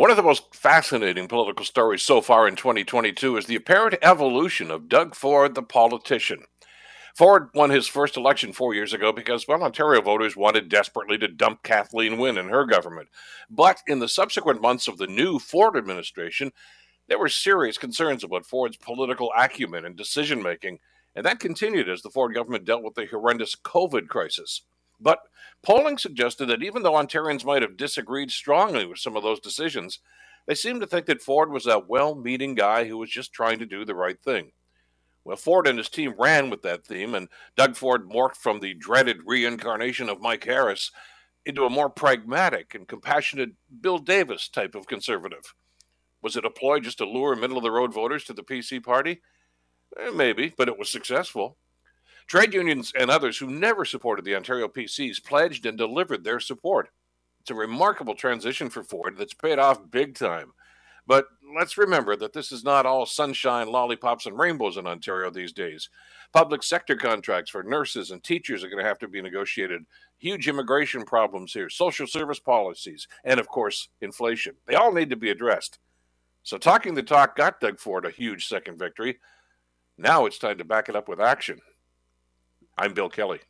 One of the most fascinating political stories so far in 2022 is the apparent evolution of Doug Ford, the politician. Ford won his first election four years ago because, well, Ontario voters wanted desperately to dump Kathleen Wynne and her government. But in the subsequent months of the new Ford administration, there were serious concerns about Ford's political acumen and decision making, and that continued as the Ford government dealt with the horrendous COVID crisis. But polling suggested that even though Ontarians might have disagreed strongly with some of those decisions, they seemed to think that Ford was a well meaning guy who was just trying to do the right thing. Well, Ford and his team ran with that theme, and Doug Ford morphed from the dreaded reincarnation of Mike Harris into a more pragmatic and compassionate Bill Davis type of conservative. Was it a ploy just to lure middle of the road voters to the PC party? Eh, maybe, but it was successful. Trade unions and others who never supported the Ontario PCs pledged and delivered their support. It's a remarkable transition for Ford that's paid off big time. But let's remember that this is not all sunshine, lollipops, and rainbows in Ontario these days. Public sector contracts for nurses and teachers are going to have to be negotiated. Huge immigration problems here, social service policies, and of course, inflation. They all need to be addressed. So, talking the talk got Doug Ford a huge second victory. Now it's time to back it up with action. I'm Bill Kelly.